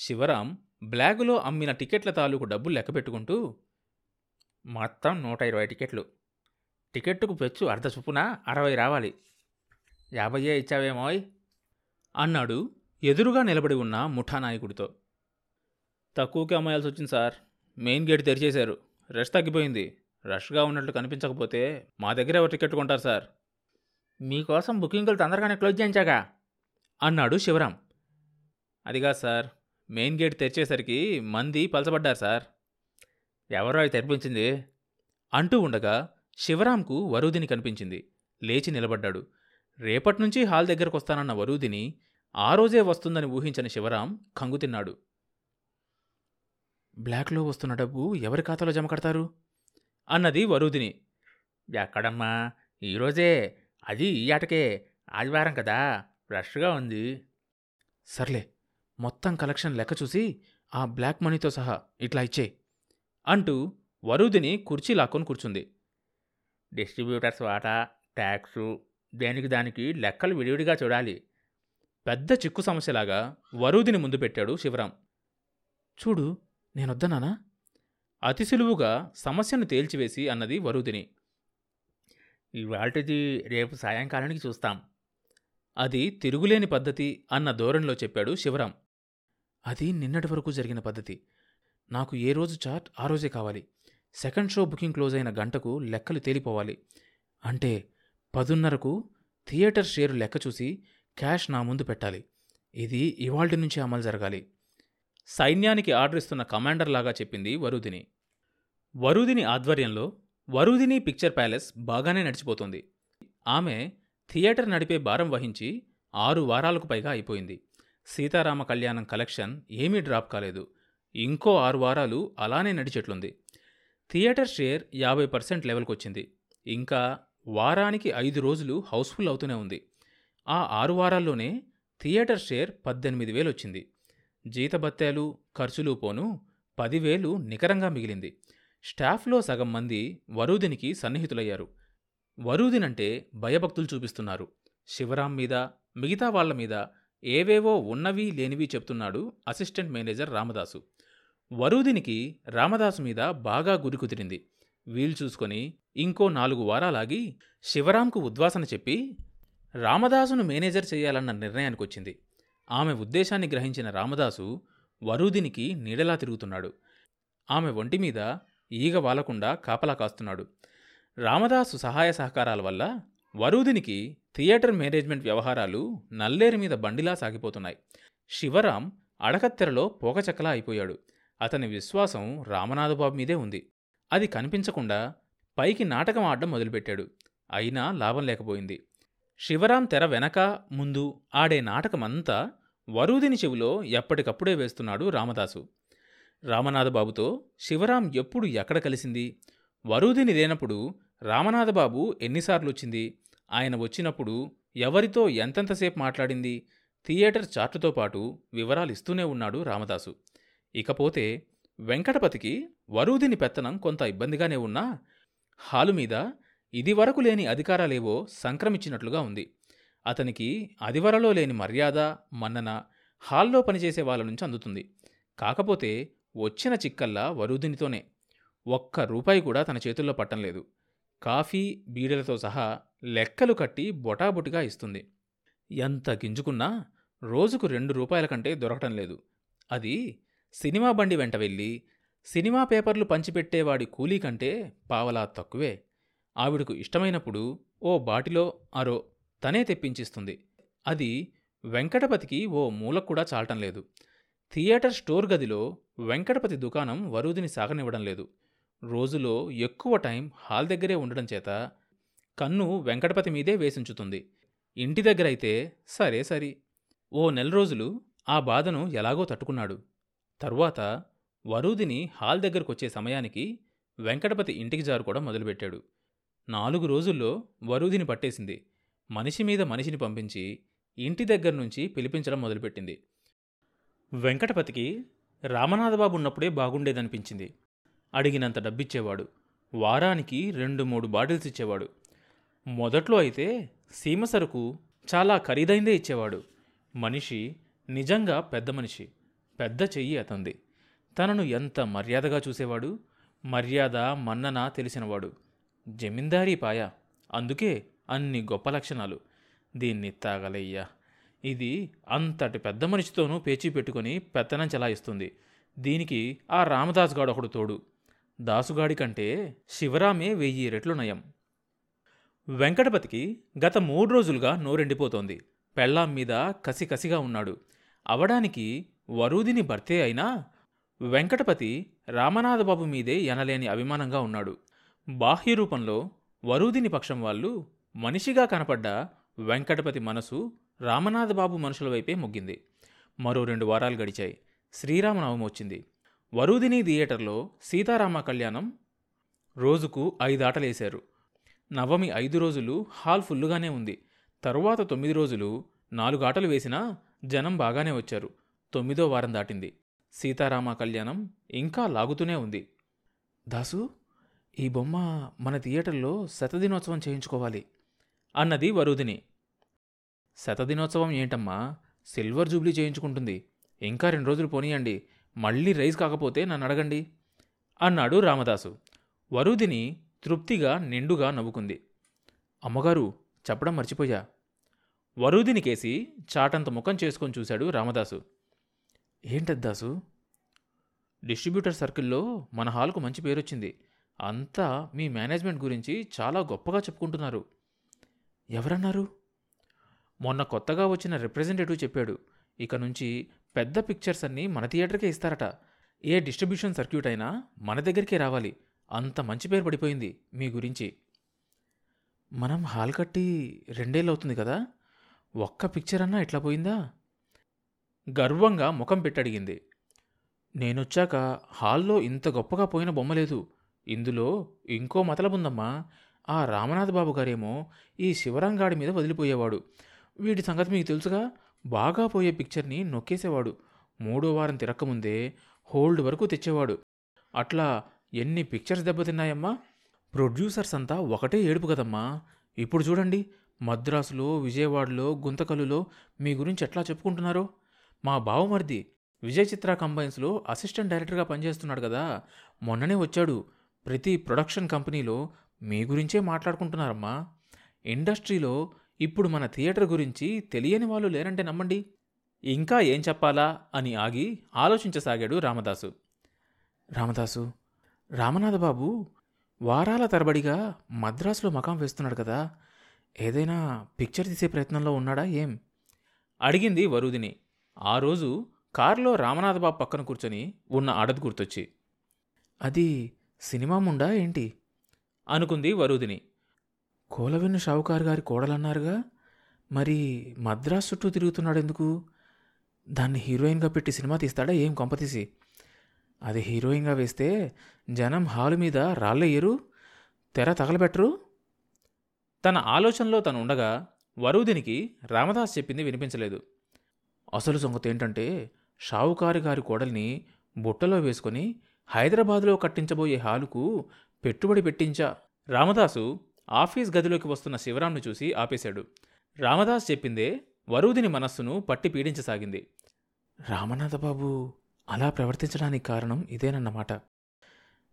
శివరాం బ్లాగులో అమ్మిన టికెట్ల తాలూకు డబ్బులు లెక్కపెట్టుకుంటూ మొత్తం నూట ఇరవై టికెట్లు. టికెట్టుకు పెచ్చు అర్ధ చొప్పున అరవై రావాలి. యాభయ్యే ఇచ్చావేమోయ్ అన్నాడు ఎదురుగా నిలబడి ఉన్న ముఠా నాయకుడితో తక్కువకి అమ్మాయాల్సి వచ్చింది సార్. మెయిన్ గేట్ తెరిచేశారు. రష్ తగ్గిపోయింది. రష్గా ఉన్నట్లు కనిపించకపోతే మా దగ్గర ఎవరు టికెట్ కొంటారు సార్? మీకోసం బుకింగ్లు తొందరగానే క్లోజ్ చేయించాగా అన్నాడు శివరాం. అదిగా సార్. మెయిన్ గేట్ తెరిచేసరికి మంది పలచబడ్డారు సార్. ఎవరో అవి తెరిపించింది? అంటూ ఉండగా శివరాంకు వరూదిని కనిపించింది. లేచి నిలబడ్డాడు. రేపటి నుంచి హాల్ దగ్గరకు వస్తానన్న వరూదిని ఆ రోజే వస్తుందని ఊహించని శివరాం కంగుతిన్నాడు బ్లాక్లో వస్తున్న డబ్బు ఎవరి ఖాతాలో జమ కడతారు? అన్నది వరూదిని. ఎక్కడమ్మా? ఈరోజే అది ఈ ఆటకే. ఆదివారం కదా. రష్గా ఉంది. సర్లే. మొత్తం కలెక్షన్ లెక్క చూసి ఆ బ్లాక్ మనీతో సహా ఇట్లా ఇచ్చే అంటూ వరుదిని కుర్చీ లాక్కొని కూర్చుంది. డిస్ట్రిబ్యూటర్స్ వాటా ట్యాక్సు దేనికి దానికి లెక్కలు విడివిడిగా చూడాలి. పెద్ద చిక్కు సమస్యలాగా వరుదిని ముందు పెట్టాడు శివరాం. చూడు నేనొద్దనానా అతి సులువుగా సమస్యను తేల్చివేసి అన్నది వరుదిని. ఇవాళది రేపు సాయంకాలానికి చూస్తాం. అది తిరుగులేని పద్ధతి అన్న ధోరణిలో చెప్పాడు శివరాం. అది నిన్నటి వరకు జరిగిన పద్ధతి. నాకు ఏ రోజు చార్ట్ ఆ రోజే కావాలి. సెకండ్ షో బుకింగ్ క్లోజ్ అయిన గంటకు లెక్కలు తేలిపోవాలి. అంటే పదున్నరకు థియేటర్ షేరు లెక్క చూసి క్యాష్ నా ముందు పెట్టాలి. ఇది ఇవాల్టి నుంచి అమలు జరగాలి. సైన్యానికి ఆర్డర్ ఇస్తున్న కమాండర్ లాగా చెప్పింది వరుదిని. వరుదిని ఆధ్వర్యంలో వరుదిని పిక్చర్ ప్యాలెస్ బాగానే నడిచిపోతుంది. ఆమె థియేటర్ నడిపే భారం వహించి ఆరు వారాలకు పైగా అయిపోయింది. సీతారామ కళ్యాణం కలెక్షన్ ఏమీ డ్రాప్ కాలేదు. ఇంకో ఆరు వారాలు అలానే నడిచెట్లుంది. థియేటర్ షేర్ యాభై పర్సెంట్ లెవెల్కి వచ్చింది ఇంకా వారానికి ఐదు రోజులు హౌస్ఫుల్ అవుతూనే ఉంది. ఆ ఆరు వారాల్లోనే థియేటర్ షేర్ పద్దెనిమిది వేలు వచ్చింది జీతభత్యాలు ఖర్చులు పోను పదివేలు నికరంగా మిగిలింది. స్టాఫ్లో సగం మంది వరూదినికి సన్నిహితులయ్యారు. వరూదినంటే భయభక్తులు చూపిస్తున్నారు. శివరాం మీద మిగతా వాళ్ళ మీద ఏవేవో ఉన్నవి లేనివి చెప్తున్నాడు అసిస్టెంట్ మేనేజర్ రామదాసు. వరూదినికి రామదాసు మీద బాగా గురి కుదిరింది. వీలు చూసుకొని ఇంకో నాలుగు వారాలాగి శివరాంకు ఉద్వాసన చెప్పి రామదాసును మేనేజర్ చేయాలన్న నిర్ణయానికి వచ్చింది ఆమె ఉద్దేశాన్ని గ్రహించిన రామదాసు వరూదినికి నీడలా తిరుగుతున్నాడు. ఆమె ఒంటి మీద ఈగ వాలకుండా కాపలా కాస్తున్నాడు. రామదాసు సహాయ సహకారాల వల్ల వరూదినికి థియేటర్ మేనేజ్మెంట్ వ్యవహారాలు నల్లేరు మీద బండిలా సాగిపోతున్నాయి. శివరాం అడకత్తెరలో పోకచక్కలా అయిపోయాడు. అతని విశ్వాసం రామనాథబాబు మీదే ఉంది. అది కనిపించకుండా పైకి నాటకం ఆడడం మొదలుపెట్టాడు. అయినా లాభం లేకపోయింది. శివరాం తెర వెనక ముందు ఆడే నాటకమంతా వరూదిని చెవిలో ఎప్పటికప్పుడే వేస్తున్నాడు రామదాసు. రామనాథబాబుతో శివరాం ఎప్పుడు ఎక్కడ కలిసింది? వరూదిని లేనప్పుడు రామనాథబాబు ఎన్నిసార్లు వచ్చింది? ఆయన వచ్చినప్పుడు ఎవరితో ఎంతెంతసేపు మాట్లాడింది? థియేటర్ చార్టుతో పాటు వివరాలు ఇస్తూనే ఉన్నాడు రామదాసు. ఇకపోతే వెంకటపతికి వరూదిని పెత్తనం కొంత ఇబ్బందిగానే ఉన్నా? హాలు మీద ఇదివరకు లేని అధికారాలేవో సంక్రమించినట్లుగా ఉంది. అతనికి అదివరలో లేని మర్యాద మన్నన హాల్లో పనిచేసే వాళ్ళ నుంచి అందుతుంది. కాకపోతే వచ్చిన చిక్కల్లా వరూదినితోనే ఒక్క రూపాయి కూడా తన చేతుల్లో పట్టంలేదు. లేదు కాఫీ బీడలతో సహా లెక్కలు కట్టి బొటాబొటిగా ఇస్తుంది. ఎంత గింజుకున్నా రోజుకు రెండు రూపాయల కంటే దొరకటం లేదు. అది సినిమా బండి వెంట వెళ్ళి సినిమా పేపర్లు పంచిపెట్టేవాడి కూలీ కంటే పావలా తక్కువే. ఆవిడకు ఇష్టమైనప్పుడు ఓ బాటిలో అరో తనే తెప్పించిస్తుంది. అది వెంకటపతికి ఓ మూలకు కూడా చాలటం లేదు. థియేటర్ స్టోర్ గదిలో వెంకటపతి దుకాణం వరూదిని సాగనివ్వడం లేదు. రోజులో ఎక్కువ టైం హాల్ దగ్గరే ఉండడం చేత కన్ను వెంకటపతి మీదే వేసించుతుంది. ఇంటి దగ్గరైతే సరే సరి. ఓ నెల రోజులు ఆ బాధను ఎలాగో తట్టుకున్నాడు. తరువాత వరూదిని హాల్ దగ్గరకొచ్చే సమయానికి వెంకటపతి ఇంటికి జారుకోవడం మొదలుపెట్టాడు. నాలుగు రోజుల్లో వరూదిని పట్టేసింది. మనిషి మీద మనిషిని పంపించి ఇంటి దగ్గర నుంచి పిలిపించడం మొదలుపెట్టింది. వెంకటపతికి రామనాథబాబు ఉన్నప్పుడే బాగుండేదనిపించింది. అడిగినంత డబ్బిచ్చేవాడు. వారానికి రెండు మూడు బాటిల్స్ ఇచ్చేవాడు. మొదట్లో అయితే సీమ సరుకు చాలా ఖరీదైందే ఇచ్చేవాడు. మనిషి నిజంగా పెద్ద మనిషి పెద్ద చెయ్యి అతంది తనను ఎంత మర్యాదగా చూసేవాడు? మర్యాద మన్నన తెలిసినవాడు. జమీందారీ పాయ. అందుకే అన్ని గొప్ప లక్షణాలు. దీన్ని తాగలయ్యా. ఇది అంతటి పెద్ద మనిషితోనూ పేచీ పెట్టుకొని పెత్తనం చెలాయిస్తుంది. దీనికి ఆ రామదాస్ గాడు ఒకడు తోడు. దాసుగాడి కంటే శివరామే వెయ్యి రెట్లు నయం. వెంకటపతికి గత మూడు రోజులుగా నోరెండిపోతోంది. పెళ్ళాం మీద కసి కసిగా ఉన్నాడు. అవడానికి వరూదిని భర్తే అయినా వెంకటపతి రామనాథబాబు మీదే ఎనలేని అభిమానంగా ఉన్నాడు. బాహ్య రూపంలో వరూదిని పక్షం వాళ్ళు మనిషిగా కనపడ్డ వెంకటపతి మనసు రామనాథబాబు మనుషుల వైపే మొగ్గింది. మరో రెండు వారాలు గడిచాయి. శ్రీరామనవమి వచ్చింది. వరూదిని థియేటర్లో సీతారామ కళ్యాణం రోజుకు ఐదాటలేశారు. నవమి ఐదు రోజులు హాల్ ఫుల్లుగానే ఉంది. తరువాత తొమ్మిది రోజులు నాలుగు ఆటలు వేసినా జనం బాగానే వచ్చారు. తొమ్మిదో వారం దాటింది. సీతారామ కళ్యాణం ఇంకా లాగుతూనే ఉంది. దాసు ఈ బొమ్మ మన థియేటర్లో శతదినోత్సవం చేయించుకోవాలి అన్నది వరుదిని. శతదినోత్సవం ఏంటమ్మా? సిల్వర్ జూబ్లీ చేయించుకుంటుంది. ఇంకా రెండు రోజులు పోనీయండి. మళ్ళీ రైస్ కాకపోతే నన్ను అడగండి. అన్నాడు రామదాసు. వరుదిని తృప్తిగా నిండుగా నవ్వుకుంది. అమ్మగారు చెప్పడం మర్చిపోయా? వరుదిని కేసి చాటంత ముఖం చేసుకొని చూశాడు రామదాసు. ఏంటద్దాసు డిస్ట్రిబ్యూటర్ సర్కిల్లో మన హాల్కు మంచి పేరొచ్చింది. అంతా మీ మేనేజ్మెంట్ గురించి చాలా గొప్పగా చెప్పుకుంటున్నారు. ఎవరన్నారు? మొన్న కొత్తగా వచ్చిన రిప్రజెంటేటివ్ చెప్పాడు. ఇక నుంచి పెద్ద పిక్చర్స్ అన్నీ మన థియేటర్కే ఇస్తారట. ఏ డిస్ట్రిబ్యూషన్ సర్క్యూట్ అయినా మన దగ్గరికే రావాలి. అంత మంచి పేరు పడిపోయింది మీ గురించి. మనం హాల్ కట్టి రెండేళ్ళు అవుతుంది కదా? ఒక్క పిక్చర్ అన్నా ఇట్లా పోయిందా? గర్వంగా ముఖం పెట్టడిగింది నేనొచ్చాక హాల్లో ఇంత గొప్పగా పోయిన బొమ్మ లేదు. ఇందులో ఇంకో మతలబుందమ్మా ఆ రామనాథ్ బాబు గారేమో ఈ శివరంగాడి మీద వదిలిపోయేవాడు. వీటి సంగతి మీకు తెలుసుగా? బాగా పోయే పిక్చర్ని నొక్కేసేవాడు. మూడో వారం తిరక్కముందే హోల్డ్ వరకు తెచ్చేవాడు. అట్లా ఎన్ని పిక్చర్స్ దెబ్బతిన్నాయమ్మా? ప్రొడ్యూసర్స్ అంతా ఒకటే ఏడుపు కదమ్మా. ఇప్పుడు చూడండి మద్రాసులో విజయవాడలో గుంతకల్లులో మీ గురించి ఎట్లా చెప్పుకుంటున్నారో. మా బావమరిది విజయ్ చిత్ర కంబైన్స్లో అసిస్టెంట్ డైరెక్టర్గా పనిచేస్తున్నాడు కదా. మొన్ననే వచ్చాడు. ప్రతి ప్రొడక్షన్ కంపెనీలో మీ గురించే మాట్లాడుకుంటున్నారమ్మా. ఇండస్ట్రీలో ఇప్పుడు మన థియేటర్ గురించి తెలియని వాళ్ళు లేరంటే నమ్మండి. ఇంకా ఏం చెప్పాలా అని ఆగి ఆలోచించసాగాడు రామదాసు. రామదాసు రామనాథబాబు వారాల తరబడిగా మద్రాసులో మకాం వేస్తున్నాడు కదా. ఏదైనా పిక్చర్ తీసే ప్రయత్నంలో ఉన్నాడా ఏం? అడిగింది వరుదిని. ఆ రోజు కారులో రామనాథబాబు పక్కన కూర్చొని ఉన్న ఆడది గుర్తొచ్చి అది సినిమా ముండా ఏంటి? అనుకుంది వరుదిని. కోలవెన్ను షావుకారు గారి కోడలన్నారుగా? మరి మద్రాస్ చుట్టూ తిరుగుతున్నాడు ఎందుకు దాన్ని హీరోయిన్గా పెట్టి సినిమా తీస్తాడా? ఏం కొంపతీసి అది హీరోయిన్గా వేస్తే జనం హాలు మీద రాళ్ళయ్యరు తెర తగలబెట్టరు? తన ఆలోచనలో తను ఉండగా వరుదినికి రామదాస్ చెప్పింది వినిపించలేదు. అసలు సంగతి ఏంటంటే షావుకారు గారి కోడల్ని బుట్టలో వేసుకొని హైదరాబాదులో కట్టించబోయే హాలుకు పెట్టుబడి పెట్టించా రామదాసు ఆఫీస్ గదిలోకి వస్తున్న శివరాంను చూసి ఆపేశాడు. రామదాస్ చెప్పిందే వరుదిని మనస్సును పట్టి పీడించసాగింది. రామనాథబాబు అలా ప్రవర్తించడానికి కారణం ఇదేనన్నమాట.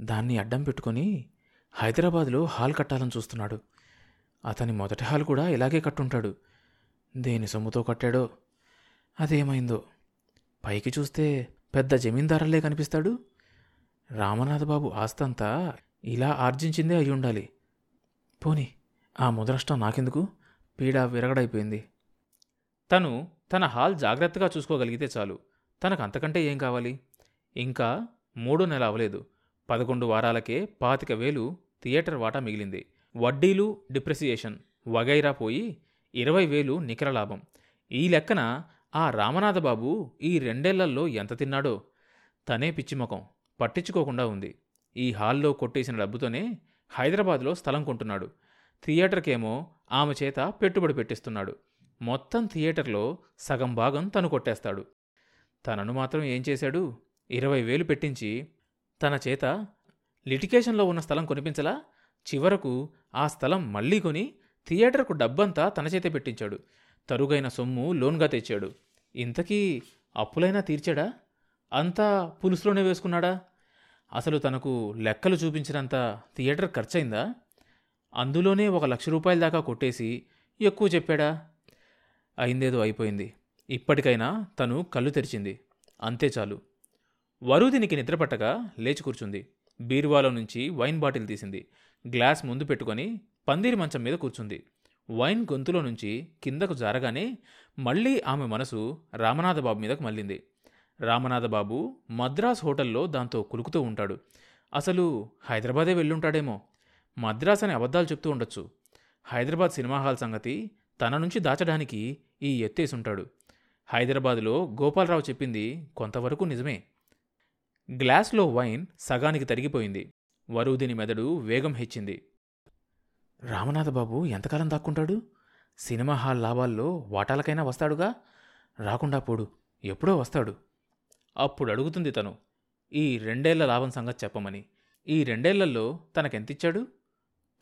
దాన్ని అడ్డం పెట్టుకొని హైదరాబాద్లో హాల్ కట్టాలని చూస్తున్నాడు. అతని మొదటి హాల్ కూడా ఇలాగే కట్టుంటాడు. దేని సొమ్ముతో కట్టాడో అదేమైందో. పైకి చూస్తే పెద్ద జమీందారులే కనిపిస్తాడు. రామనాథబాబు ఆస్తంతా ఇలా ఆర్జించిందే అయి ఉండాలి పోని ఆ ముదరష్టం నాకెందుకు? పీడ విరగడైపోయింది. తను తన హాల్ జాగ్రత్తగా చూసుకోగలిగితే చాలు. తనకు అంతకంటే ఏం కావాలి? ఇంకా మూడో నెల అవలేదు. పదకొండు వారాలకే పాతిక వేలు థియేటర్ వాటా మిగిలింది. వడ్డీలు డిప్రెసియేషన్ వగైరా పోయి ఇరవై వేలు నికర లాభం. ఈ లెక్కన ఆ రామనాథబాబు ఈ రెండేళ్ళల్లో ఎంత తిన్నాడో? తనే పిచ్చిముఖం. పట్టించుకోకుండా ఉంది. ఈ హాల్లో కొట్టేసిన డబ్బుతోనే హైదరాబాద్లో స్థలం కొంటున్నాడు. థియేటర్కేమో ఆమె చేత పెట్టుబడి పెట్టిస్తున్నాడు. మొత్తం థియేటర్లో సగం భాగం తను కొట్టేస్తాడు. తనను మాత్రం ఏం చేశాడు? ఇరవై వేలు పెట్టించి తన చేత లిటికేషన్లో ఉన్న స్థలం కొనిపించలా? చివరకు ఆ స్థలం మళ్ళీ కొని థియేటర్కు డబ్బంతా తన చేతే పెట్టించాడు. తరుగైన సొమ్ము లోన్గా తెచ్చాడు. ఇంతకీ అప్పులైనా తీర్చాడా? అంతా పులుసులోనే వేసుకున్నాడా? అసలు తనకు లెక్కలు చూపించినంత థియేటర్ ఖర్చయిందా? అందులోనే ఒక లక్ష రూపాయల దాకా కొట్టేసి ఎక్కువ చెప్పాడా? అయిందేదో అయిపోయింది. ఇప్పటికైనా తను కళ్ళు తెరిచింది. అంతే చాలు. వరుదినికి నిద్రపట్టగా లేచి కూర్చుంది. బీరువాలో నుంచి వైన్ బాటిల్ తీసింది. గ్లాస్ ముందు పెట్టుకొని పందిరి మంచం మీద కూర్చుంది. వైన్ గొంతులో నుంచి కిందకు జారగానే మళ్ళీ ఆమె మనసు రామనాథబాబు మీదకు మళ్ళింది. రామనాథబాబు మద్రాస్ హోటల్లో దాంతో కులుకుతూ ఉంటాడు. అసలు హైదరాబాదే వెళ్ళుంటాడేమో. మద్రాస్ అని అబద్ధాలు చెప్తూ ఉండొచ్చు. హైదరాబాద్ సినిమా హాల్ సంగతి తన నుంచి దాచడానికి ఈ ఎత్తేసుంటాడు. హైదరాబాదులో గోపాలరావు చెప్పింది కొంతవరకు నిజమే. గ్లాస్లో వైన్ సగానికి తరిగిపోయింది. వరుదిని మెదడు వేగం హెచ్చింది. రామనాథబాబు ఎంతకాలం దాక్కుంటాడు? సినిమా హాల్ లాభాల్లో వాటాలకైనా వస్తాడుగా? రాకుండా పోడు. ఎప్పుడో వస్తాడు. అప్పుడు అడుగుతుంది తను ఈ రెండేళ్ళ లాభం సంగతి చెప్పమని. ఈ రెండేళ్ళలో తనకెంతిచ్చాడు?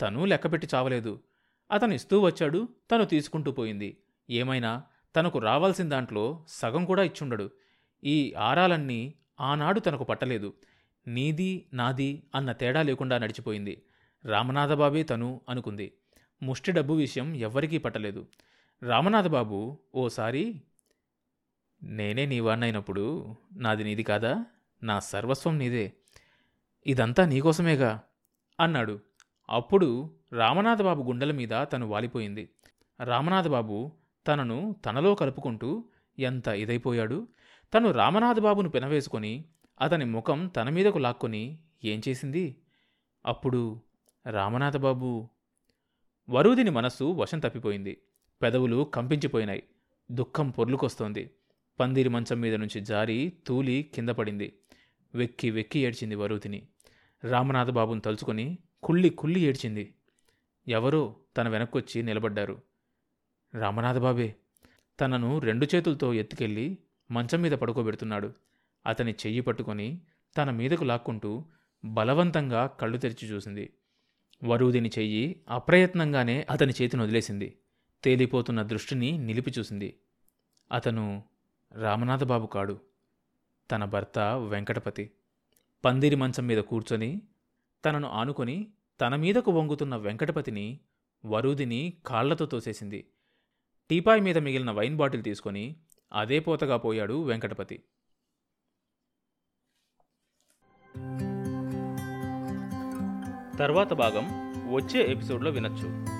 తను లెక్కపెట్టి చావలేదు. అతను ఇస్తూ వచ్చాడు తను తీసుకుంటూ పోయింది. ఏమైనా తనకు రావాల్సిన దాంట్లో సగం కూడా ఇచ్చుండడు. ఈ ఆరాలన్నీ ఆనాడు తనకు పట్టలేదు. నీది నాది అన్న తేడా లేకుండా నడిచిపోయింది. రామనాథబాబే తను అనుకుంది. ముష్టి డబ్బు విషయం ఎవ్వరికీ పట్టలేదు. రామనాథబాబు ఓసారి నేనే నీవాణ్ణైనప్పుడు నాది నీది కాదా? నా సర్వస్వం నీదే. ఇదంతా నీకోసమేగా అన్నాడు. అప్పుడు రామనాథబాబు గుండెల మీద తను వాలిపోయింది. రామనాథబాబు తనను తనలో కలుపుకుంటూ ఎంత ఇదైపోయాడు? తను రామనాథబాబును పెనవేసుకొని అతని ముఖం తన మీదకు లాక్కొని ఏం చేసింది? అప్పుడు రామనాథబాబు వరుదిని మనస్సు వశం తప్పిపోయింది. పెదవులు కంపించిపోయినాయి. దుఃఖం పొర్లుకొస్తోంది. పందిరి మంచం మీద నుంచి జారి తూలి కింద పడింది. వెక్కి వెక్కి ఏడ్చింది వరుదిని రామనాథబాబును తలుచుకొని కుళ్ళి కుళ్ళి ఏడ్చింది. ఎవరో తన వెనక్కొచ్చి నిలబడ్డారు. రామనాథబాబే తనను రెండు చేతులతో ఎత్తుకెళ్ళి మంచం మీద పడుకోబెడుతున్నాడు. అతని చెయ్యి పట్టుకొని తన మీదకు లాక్కుంటూ బలవంతంగా కళ్ళు తెరిచి చూసింది. వరువుదిని చెయ్యి అప్రయత్నంగానే అతని చేతిని వదిలేసింది. తేలిపోతున్న దృష్టిని నిలిపి చూసింది అతను రామనాథబాబు కాడు. తన భర్త వెంకటపతి పందిరి మంచం మీద కూర్చొని తనను ఆనుకొని తన మీదకు వంగుతున్న వెంకటపతిని వరుదిని కాళ్ళతో తోసేసింది. టీపాయ్ మీద మిగిలిన వైన్ బాటిల్ తీసుకొని అదే పోతగా పోయాడు వెంకటపతి. తర్వాత భాగం వచ్చే ఎపిసోడ్లో వినొచ్చు.